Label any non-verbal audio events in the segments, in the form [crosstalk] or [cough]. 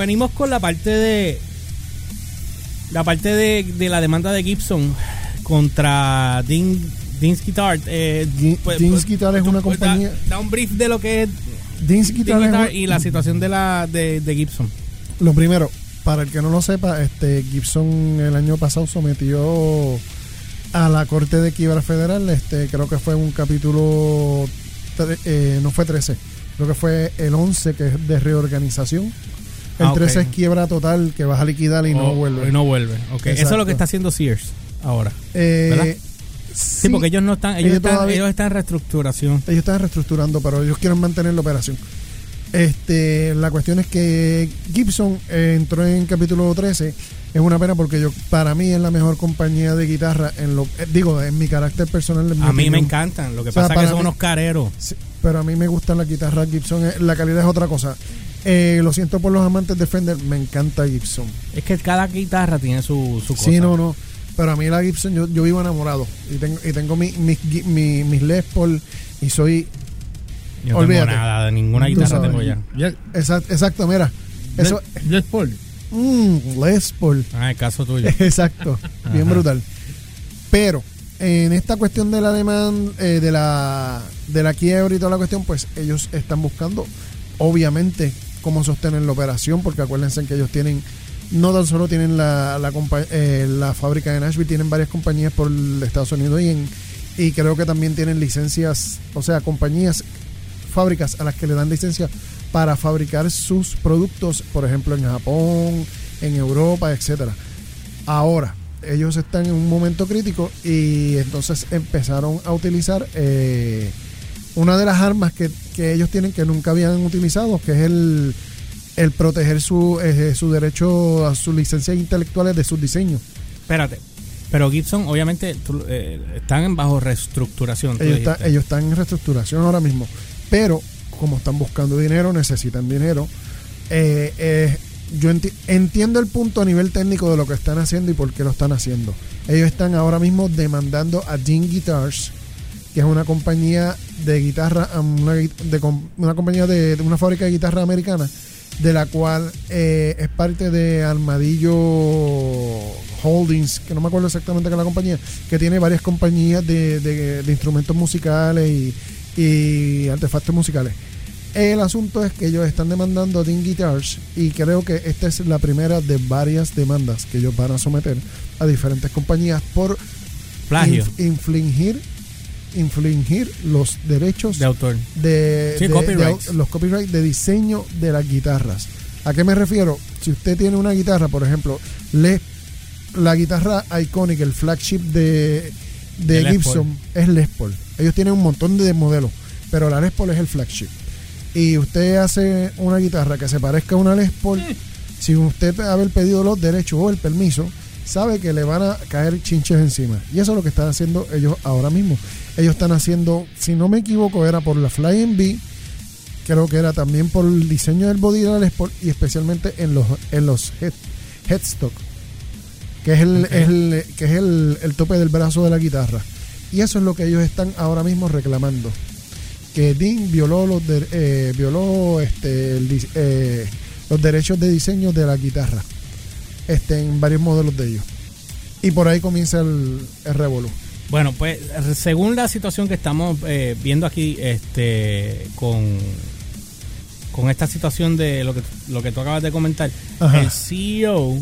venimos con la parte de la parte de, de la demanda de Gibson contra Dean, Dean's Guitar. Eh, pues, Dean's pues, Guitar es tú, una pues, da- compañía- Da, un brief de lo que es Dean's Dean Guitar es un- y la situación de la de, de Gibson. Lo primero, para el que no lo sepa, este Gibson el año pasado sometió a la Corte de Quiebra Federal, este creo que fue un capítulo, tre- eh, no fue 13, creo que fue el 11 que es de reorganización. El Ah, ok. 13 es quiebra total que vas a liquidar y no O- vuelve. y no vuelve. Eso es lo que está haciendo Sears ahora. Eh, ¿verdad? sí, Sí, porque ellos no están, ellos, ellos están, todavía- ellos están en reestructuración. ellos están reestructurando, pero ellos quieren mantener la operación. Este, la cuestión es que Gibson eh, entró en capítulo 13. Es una pena porque yo, para mí, es la mejor compañía de guitarra. En lo, eh, digo, en mi carácter personal. mi A mí me opinión. encantan. Lo que O sea, pasa es que son mí- unos careros. Sí, pero a mí me gustan las guitarras Gibson. eh, La calidad es otra cosa. Eh, lo siento por los amantes de Fender. Me encanta Gibson. Es que cada guitarra tiene su, su cosa. Sí, no, no. Pero a mí la Gibson, yo, yo vivo enamorado. Y tengo, y tengo mi- mis gui- mi- mis Les Paul. Y soy. Yo no Olvídate. tengo nada, de ninguna guitarra tengo ya. Exacto, exacto mira. Eso. Les- Les Paul. Mm, Les Paul. Ah, el caso tuyo. [laughs] Exacto, bien brutal. Pero en esta cuestión de la demanda, eh, de la de la quiebra y toda la cuestión, pues ellos están buscando, obviamente, cómo sostener la operación, porque acuérdense que ellos tienen, no tan solo tienen la, la, eh, la fábrica de Nashville, tienen varias compañías por Estados Unidos y, en, y creo que también tienen licencias, o sea, compañías, fábricas a las que le dan licencia para fabricar sus productos, por ejemplo, en Japón, en Europa, etcétera. Ahora, ellos están en un momento crítico y entonces empezaron a utilizar eh, una de las armas que, que ellos tienen que nunca habían utilizado, que es el, el proteger su, eh, su derecho a sus licencias intelectuales de sus diseños. Espérate. Pero Gibson, obviamente, tú, eh, están bajo reestructuración. Ellos, está- ellos están en reestructuración ahora mismo, pero como están buscando dinero, necesitan dinero. Eh, eh, yo enti- entiendo el punto a nivel técnico de lo que están haciendo y por qué lo están haciendo. Ellos están ahora mismo demandando a Dean Guitars, que es una compañía de guitarra, una, de una compañía de, de una fábrica de guitarra americana, de la cual eh, es parte de Armadillo Holdings, que no me acuerdo exactamente qué es la compañía, que tiene varias compañías de, de- de instrumentos musicales y, y artefactos musicales. El asunto es que ellos están demandando a Dean Guitars y creo que esta es la primera de varias demandas que ellos van a someter a diferentes compañías por Plagio inf- infligir infligir los derechos de autor. de, Sí, de- copyrights. de- los copyrights de diseño de las guitarras. ¿A qué me refiero? Si usted tiene una guitarra, por ejemplo, Les- la guitarra iconic, el flagship de, de Les Gibson es Les Paul. Ellos tienen un montón de modelos, pero la Les Paul es el flagship. Y usted hace una guitarra que se parezca a una Les Paul, [laughs] si usted haber pedido los derechos o el permiso, sabe que le van a caer chinches encima. Y eso es lo que están haciendo ellos ahora mismo. Ellos están haciendo, si no me equivoco, era por la Flying Bee, creo que era también por el diseño del body de la Les Paul y especialmente en los en los head, headstock, que es el, Ok. es el- que es el, el tope del brazo de la guitarra. Y eso es lo que ellos están ahora mismo reclamando. Que Dean violó los de- eh, violó este el eh, los derechos de diseño de la guitarra este, en varios modelos de ellos. Y por ahí comienza el, el revolú. Bueno, pues según la situación que estamos eh, viendo aquí este con, con esta situación de lo que, lo que tú acabas de comentar, Ajá. el CEO,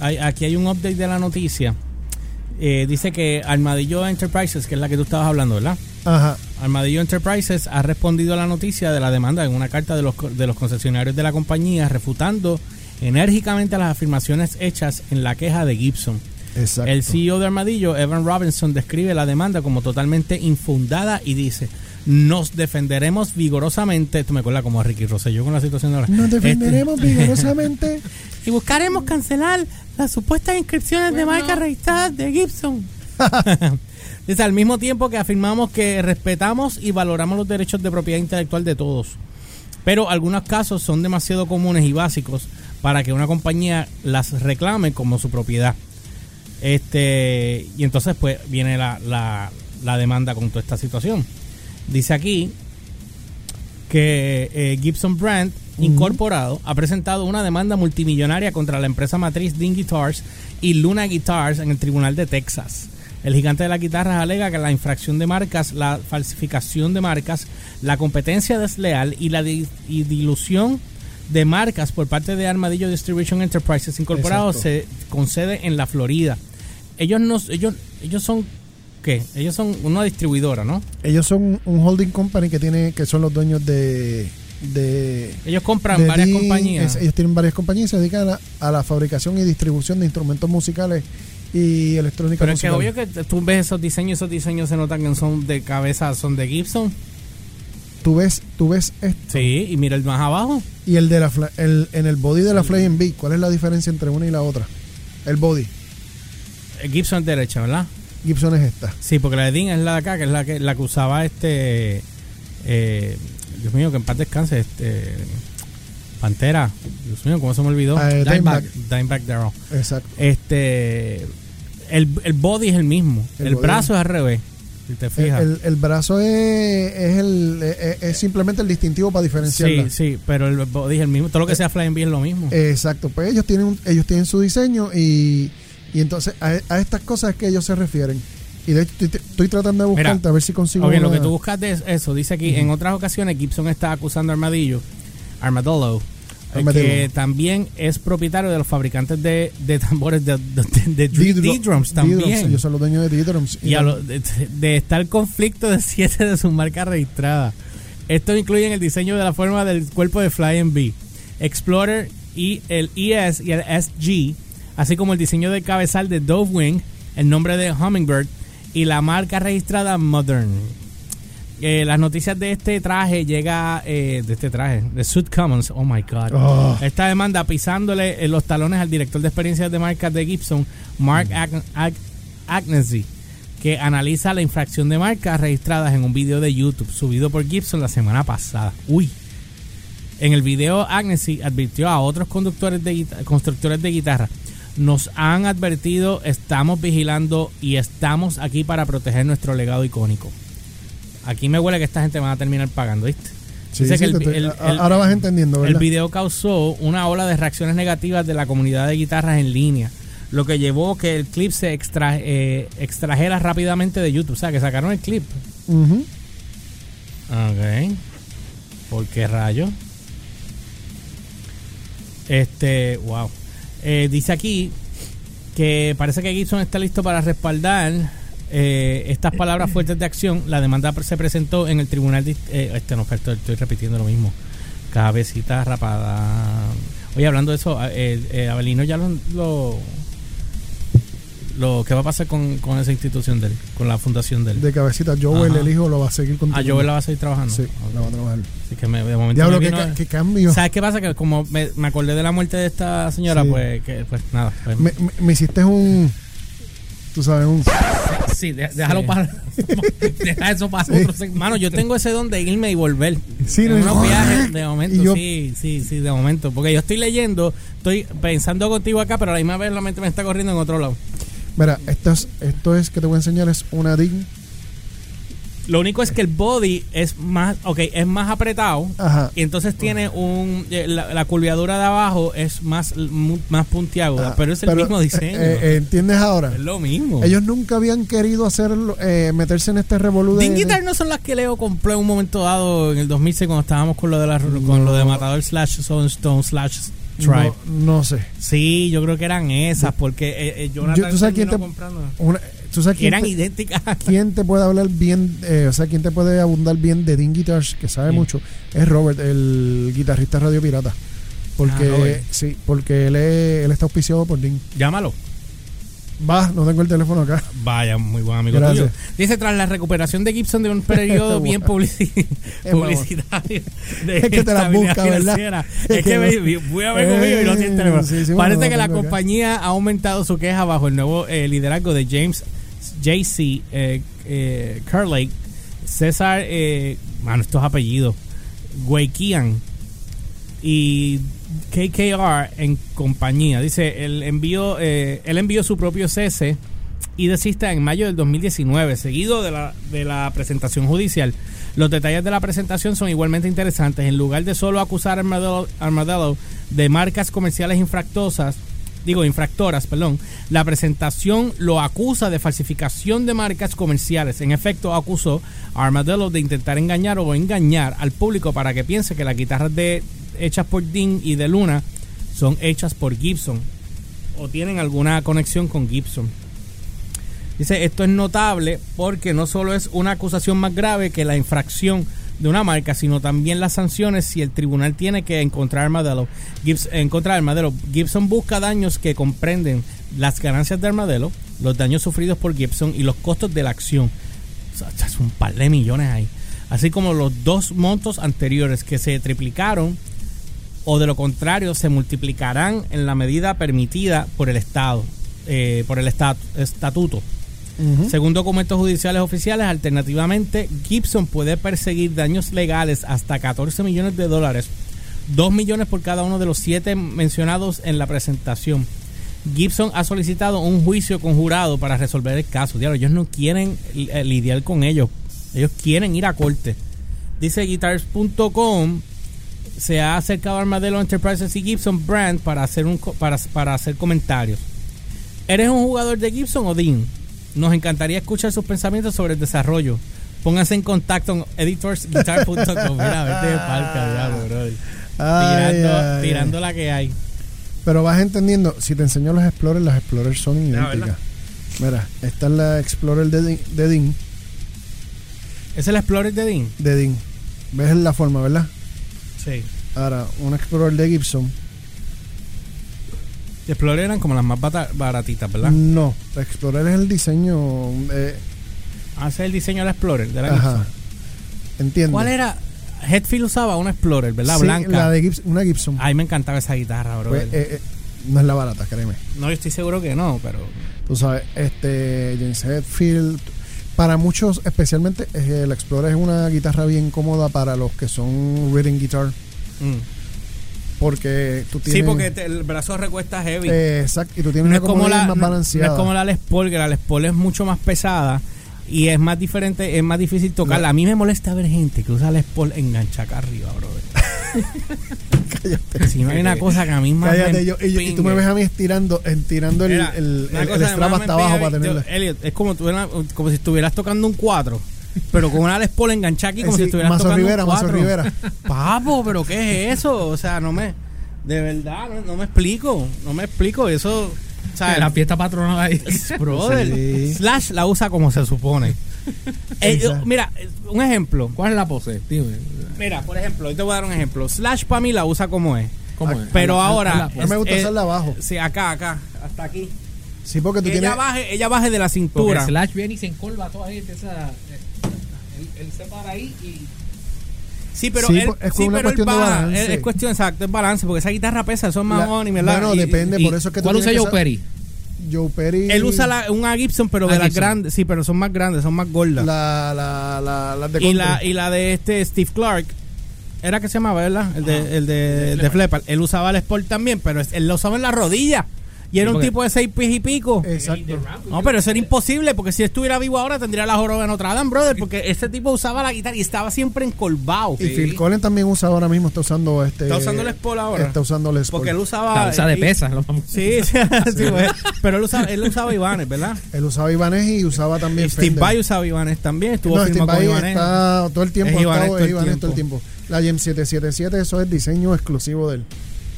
hay- aquí hay un update de la noticia, eh, dice que Armadillo Enterprises, que es la que tú estabas hablando, ¿verdad? Ajá. Armadillo Enterprises ha respondido a la noticia de la demanda en una carta de los, de los concesionarios de la compañía, refutando enérgicamente las afirmaciones hechas en la queja de Gibson. Exacto. El CEO de Armadillo, Evan Robinson, describe la demanda como totalmente infundada y dice, nos defenderemos vigorosamente, esto me acuerda como a Ricky Rosselló con la situación de ahora, Nos defenderemos [laughs] vigorosamente. Este, y buscaremos cancelar las supuestas inscripciones de marca registrada de Gibson. [laughs] Dice, al mismo tiempo que afirmamos que respetamos y valoramos los derechos de propiedad intelectual de todos. Pero algunos casos son demasiado comunes y básicos para que una compañía las reclame como su propiedad. Este, y entonces pues viene la, la, la demanda con toda esta situación. Dice aquí que eh, Gibson Brand Incorporado ha presentado una demanda multimillonaria contra la empresa matriz Dean Guitars y Luna Guitars en el Tribunal de Texas. El gigante de las guitarras alega que la infracción de marcas, la falsificación de marcas, la competencia desleal y la di- y dilución de marcas por parte de Armadillo Distribution Enterprises Incorporados Exacto. se concede en la Florida. Ellos no, ellos, ellos son ¿qué? Ellos son una distribuidora, ¿no? Ellos son un holding company que tiene que son los dueños de de Ellos compran de varias Dean, compañías. es- ellos tienen varias compañías y se dedican a la, a la fabricación y distribución de instrumentos musicales y electrónica Pero es que obvio que tú ves esos diseños, esos diseños se notan que son de cabeza, son de Gibson. Tú ves tú ves esto Sí, y mira el más abajo. y el de la el, en el body de la Flying B ¿cuál es la diferencia entre una y la otra? el body El Gibson es derecha, ¿verdad? Gibson es esta Sí, porque la de Dean es la de acá, que es la que, la que usaba este. eh, Dios mío, que en paz descanse. Este, Pantera. Dios mío, ¿cómo se me olvidó? Ah, eh, Dimeback. Dimeback exacto Este. El, el body es el mismo. El El, brazo es al revés. Si te el, fijas. el- el brazo es, es, el, es, es simplemente el distintivo para diferenciarla sí, sí, pero el body es el mismo. Todo lo que sea Flying B es lo mismo. Exacto, pues ellos tienen ellos tienen su diseño y, y entonces a, a estas cosas es que ellos se refieren. Y de hecho estoy, estoy tratando de Mira, buscarte a ver si consigo lo que tú buscaste es eso. Dice aquí, en otras ocasiones Gibson está acusando a Armadillo, eh, Armadillo. Que también es propietario de los fabricantes de, de tambores de, de, de, de D-Drum- D-Drums también. Ellos son los dueños de D-Drums. y a lo- de estar conflicto de [laughs] siete de sus marcas registradas. Esto incluye el diseño de la forma del cuerpo de Flying B, Explorer y el ES y el SG, así como el diseño del cabezal de Dove Wing, el nombre de Hummingbird y la marca registrada Modern. Eh, las noticias de este traje llega eh, de este traje de Suit Commons. Oh my god. Oh. esta demanda pisándole en los talones al director de experiencias de marcas de Gibson Mark Ag- Ag- Agnesi que analiza la infracción de marcas registradas en un video de YouTube subido por Gibson la semana pasada. Uy. En el video Agnesi advirtió a otros conductores de constructores de guitarra nos han advertido, estamos vigilando y estamos aquí para proteger nuestro legado icónico. Aquí me huele que esta gente va a terminar pagando, ¿viste? Sí, Dice sí, que el, te el- el- ahora vas entendiendo, el ¿verdad? video causó una ola de reacciones negativas de la comunidad de guitarras en línea, lo que llevó que el clip se extra- eh, extrajera rápidamente de YouTube. O sea, que sacaron el clip. Ujú. Ok. ¿Por qué rayo? Este, wow. Eh, dice aquí que parece que Gibson está listo para respaldar eh, estas palabras fuertes de acción. La demanda se presentó en el tribunal. de- eh, este no, estoy, estoy repitiendo lo mismo. Cabecita rapada. Oye, hablando de eso, eh, eh, Abelino ya lo, lo, lo- ¿Qué va a pasar con, con esa institución de él? Con la fundación de él. De cabecita, Joel, Ajá. el hijo, lo va a seguir con Ah, yo la va a seguir trabajando. Sí, la va a trabajar. Así que me, de momento Diablo, me qué, vino- ca- qué cambio. ¿Sabes qué pasa? Que como me, me acordé de la muerte de esta señora, Sí. pues, que, pues nada. pues, Me, me- me hiciste un. Tú sabes, un. Sí, déjalo Sí. para. [laughs] deja eso para Sí. otro. Mano, yo tengo ese don de irme y volver. Sí, no, unos viajes [laughs] de momento, yo- sí, sí, sí, de momento. Porque yo estoy leyendo, estoy pensando contigo acá, pero a la misma vez la mente me está corriendo en otro lado. Mira, esto es, esto es que te voy a enseñar, es una DIN. Lo único es que el body es más, ok, es más apretado. Ajá. Y entonces tiene un. eh, La, la curvatura de abajo es más, más puntiaguda, Ah, pero es el pero, mismo diseño. eh, eh, ¿Entiendes ahora? es lo mismo. Ellos nunca habían querido hacerlo, eh, meterse en este revolú de. Guitar no son las que Leo compró en un momento dado en el 2006 cuando estábamos con lo de la, con lo de Matador slash Stone slash Tribe. No, no sé. Sí, yo creo que eran esas porque eh, eh, Jonathan Yo- ¿tú sabes quién te- comprando. Una- ¿Tú sabes quién Eran te, idénticas. quién te puede hablar bien? eh, o sea, quién te puede abundar bien de Dean Guitars, que sabe mucho? Es Robert, el guitarrista Radio Pirata. Porque, Ah, sí, porque él, es- él está auspiciado por Dean. Llámalo. Va, no tengo el teléfono acá. Vaya, muy buen amigo Gracias. tuyo. Dice, tras la recuperación de Gibson de un periodo [laughs] bien publici- [laughs] publicitario de Es que te la busca. Es Es que [laughs] me- voy a ver conmigo y no tiene Eh, teléfono. sí, sí, bueno, Parece que la acá. compañía ha aumentado su queja bajo el nuevo eh, liderazgo de James JC eh, eh, Curley, César, eh, mano, estos apellidos, Weikian y KKR en compañía. Dice, el envío, eh, él envió su propio cese y desista en mayo del 2019, seguido de la, de la presentación judicial. Los detalles de la presentación son igualmente interesantes. En lugar de solo acusar a Armadillo, de marcas comerciales infractosas, digo infractoras, perdón, la presentación lo acusa de falsificación de marcas comerciales. En efecto, acusó a Armadillo de intentar engañar o engañar al público para que piense que las guitarras de, hechas por Dean y de Luna son hechas por Gibson o tienen alguna conexión con Gibson. Dice, esto es notable porque no solo es una acusación más grave que la infracción de una marca, sino también las sanciones si el tribunal tiene que encontrar Armadillo. Gibbs, encontrar Armadillo. Gibson busca daños que comprenden las ganancias de Armadillo, los daños sufridos por Gibson y los costos de la acción. O sea, es un par de millones ahí. Así como los dos montos anteriores que se triplicaron o de lo contrario se multiplicarán en la medida permitida por el Estado, eh, por el estatuto. Según documentos judiciales oficiales, alternativamente, Gibson puede perseguir daños legales hasta 14 millones de dólares, 2 millones por cada uno de los siete mencionados en la presentación. Gibson ha solicitado un juicio conjurado para resolver el caso. ellos no quieren eh, lidiar con ellos, ellos quieren ir a corte. Dice guitars.com se ha acercado a Armadillo Enterprises y Gibson Brand para hacer un para, para hacer comentarios. ¿Eres un jugador de Gibson o Dean? Nos encantaría escuchar sus pensamientos sobre el desarrollo. Pónganse en contacto con editorsguitar.com. Mira, vete de palca, bro. Tirando, tirando la que hay. Pero vas entendiendo, si te enseño los Explorers, las Explorers son ah, idénticas. Mira, esta es la Explorer de, de Dean. ¿Es el Explorer de Dean? De Dean. ¿Ves la forma, verdad? Sí. Ahora, un Explorer de Gibson Explorer eran como las más baratitas, ¿verdad? No, Explorer es el diseño. Eh, ah, el diseño de la Explorer, de la Ajá. Entiendo. ¿Cuál era? Headfield usaba una Explorer, ¿verdad? Blanca. La de Gibson, una Gibson. Ay, me encantaba esa guitarra, bro. Pues, eh, eh, no es la barata, créeme. No, yo estoy seguro que no, pero. Tú sabes, este James Hetfield. Para muchos, especialmente, el Explorer es una guitarra bien cómoda para los que son reading guitar. Mm porque tú tienes... Sí, porque el brazo recuesta heavy. exacto, y tú tienes una como la, más balanceada. No, es como la Les Paul, que la Les Paul es mucho más pesada y es más diferente, es más difícil tocarla. A mí me molesta ver gente que usa Les Paul engancha acá arriba, bro. Cállate. Si no hay una cosa que a mí más Cállate, yo, y, tú me ves a mí estirando, estirando el, el, el, strap hasta abajo para tenerla. Elliot, es como, como si estuvieras tocando un 4 pero con una Les Paul enganchada aquí como si estuvieras tocando Rivera, un cuatro. Rivera. [laughs] Papo, pero ¿qué es eso? O sea, no me... De verdad, no, me explico. No me explico. Eso... O sea, la fiesta patronal ahí. [laughs] Brother, Slash la usa como se supone. [laughs] Eh, mira, un ejemplo. ¿Cuál es la pose? Mira, por ejemplo, yo te voy a dar un ejemplo. Slash para mí la usa como es. ¿Cómo es? Pero ahora. A mí me gusta hacerla abajo. Sí, acá, acá, hasta aquí. Sí, porque tú ella tienes. Baje, ella baje de la cintura. Porque Slash viene y se encolva toda ahí. Esa, él, se para ahí y Sí, pero, él, es, sí, pero cuestión de balance. Es, cuestión exacta, es balance, porque esa guitarra pesa, son más y ¿verdad? Bueno, depende, por eso es que ¿Cuál usa Joe Perry? Joe Perry. Él usa la, una Gibson, pero de las grandes, sí, pero son más grandes, son más gordas. La, la, la, la de y la, y la de este Steve Clark, era que se llamaba, ¿verdad? El de, el de, de, Flepper. Él usaba el Sport también, pero él lo usaba en la rodilla. Y era un tipo de seis pies y pico. Exacto. No, pero eso era imposible, porque si estuviera vivo ahora tendría la joroba de Notre Dame, brother, porque este tipo usaba la guitarra y estaba siempre encolvado. Y Phil Collins también usa ahora mismo, está usando este... Está usando el Spol ahora. Está usando el Spol. Porque él usaba... usa de pesa. Sí, [laughs] [laughs] sí, pues, pero él usaba, él usaba Ibanez, ¿verdad? Él usaba Ibanez y usaba también Steve Vai usaba Ibanez también, estuvo no, Steve con Ibanez. está todo el tiempo, es Ibanez, todo, el todo el tiempo. La GM 777, eso es diseño exclusivo de él.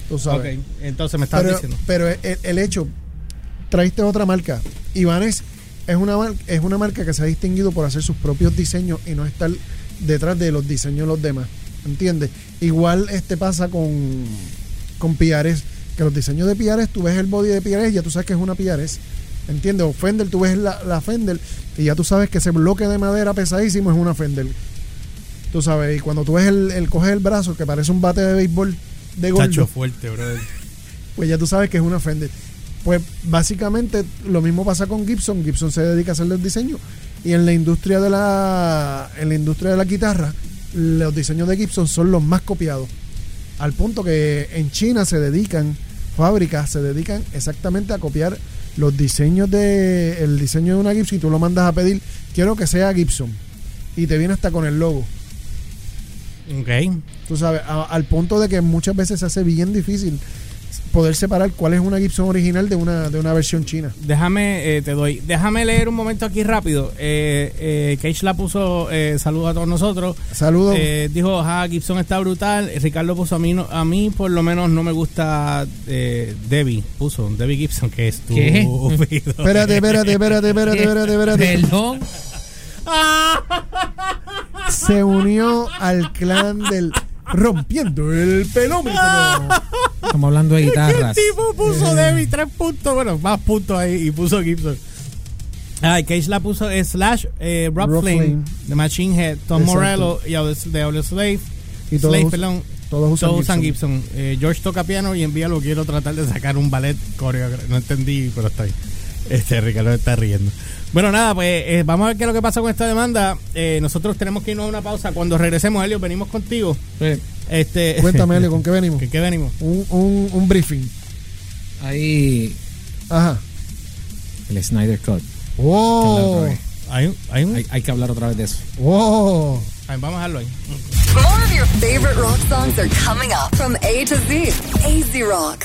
Tú sabes. Ok, entonces me estás diciendo. Pero el, el hecho traiste otra marca. Ibanez es una, es una marca que se ha distinguido por hacer sus propios diseños y no estar detrás de los diseños de los demás. ¿Entiendes? Igual este pasa con, con Piares, que los diseños de Piares, tú ves el body de Piares y ya tú sabes que es una Piares. ¿Entiendes? O Fender, tú ves la, la Fender y ya tú sabes que ese bloque de madera pesadísimo es una Fender. Tú sabes, y cuando tú ves el, el coge el brazo que parece un bate de béisbol de gordo. fuerte, brother. Pues ya tú sabes que es una Fender. Pues básicamente lo mismo pasa con Gibson. Gibson se dedica a hacer el diseño y en la industria de la en la industria de la guitarra los diseños de Gibson son los más copiados. Al punto que en China se dedican fábricas se dedican exactamente a copiar los diseños de el diseño de una Gibson y tú lo mandas a pedir, quiero que sea Gibson y te viene hasta con el logo. Ok. Tú sabes, a- al punto de que muchas veces se hace bien difícil poder separar cuál es una Gibson original de una, de una versión china. Déjame, eh, te doy, déjame leer un momento aquí rápido. Eh, eh, Cage la puso, eh, saludos a todos nosotros. Saludos. Eh, dijo, ah, Gibson está brutal. Ricardo puso a mí, no- a mí por lo menos no me gusta eh, Debbie. Puso Debbie Gibson, que es ¿Qué? [laughs] estúpido. espérate, espérate, espérate, espérate, espérate, espérate. Perdón. [laughs] Se unió al clan del rompiendo el pelómetro. Estamos hablando de ¿Qué guitarras. tipo puso Debbie? Tres puntos, bueno, más puntos ahí y puso Gibson. Ay, Cage la puso eh, Slash, eh, Rob, Rob Flynn, Flynn. de Machine Head, Tom Exacto. Morello y de Audio Slave. Y todos Slave, perdón. todos usan Todos usan Gibson. Gibson. Eh, George toca piano y envíalo. Quiero tratar de sacar un ballet coreográfico. No entendí, pero está bien. Este, Ricardo está riendo. Bueno, nada, pues eh, vamos a ver qué es lo que pasa con esta demanda. Eh, nosotros tenemos que irnos a una pausa. Cuando regresemos, Helio, venimos contigo. Eh, Este, Cuéntame, Elio, ¿con qué [laughs] venimos? ¿Qué, qué venimos? Un, un, un briefing. Ahí Ajá. el Snyder Cut. Oh, Hay, un- hay un... Hay, hay que hablar otra vez de eso. oh. Ay, vamos a dejarlo ahí. More of your favorite rock songs are coming up from A to Z. AZ Rock.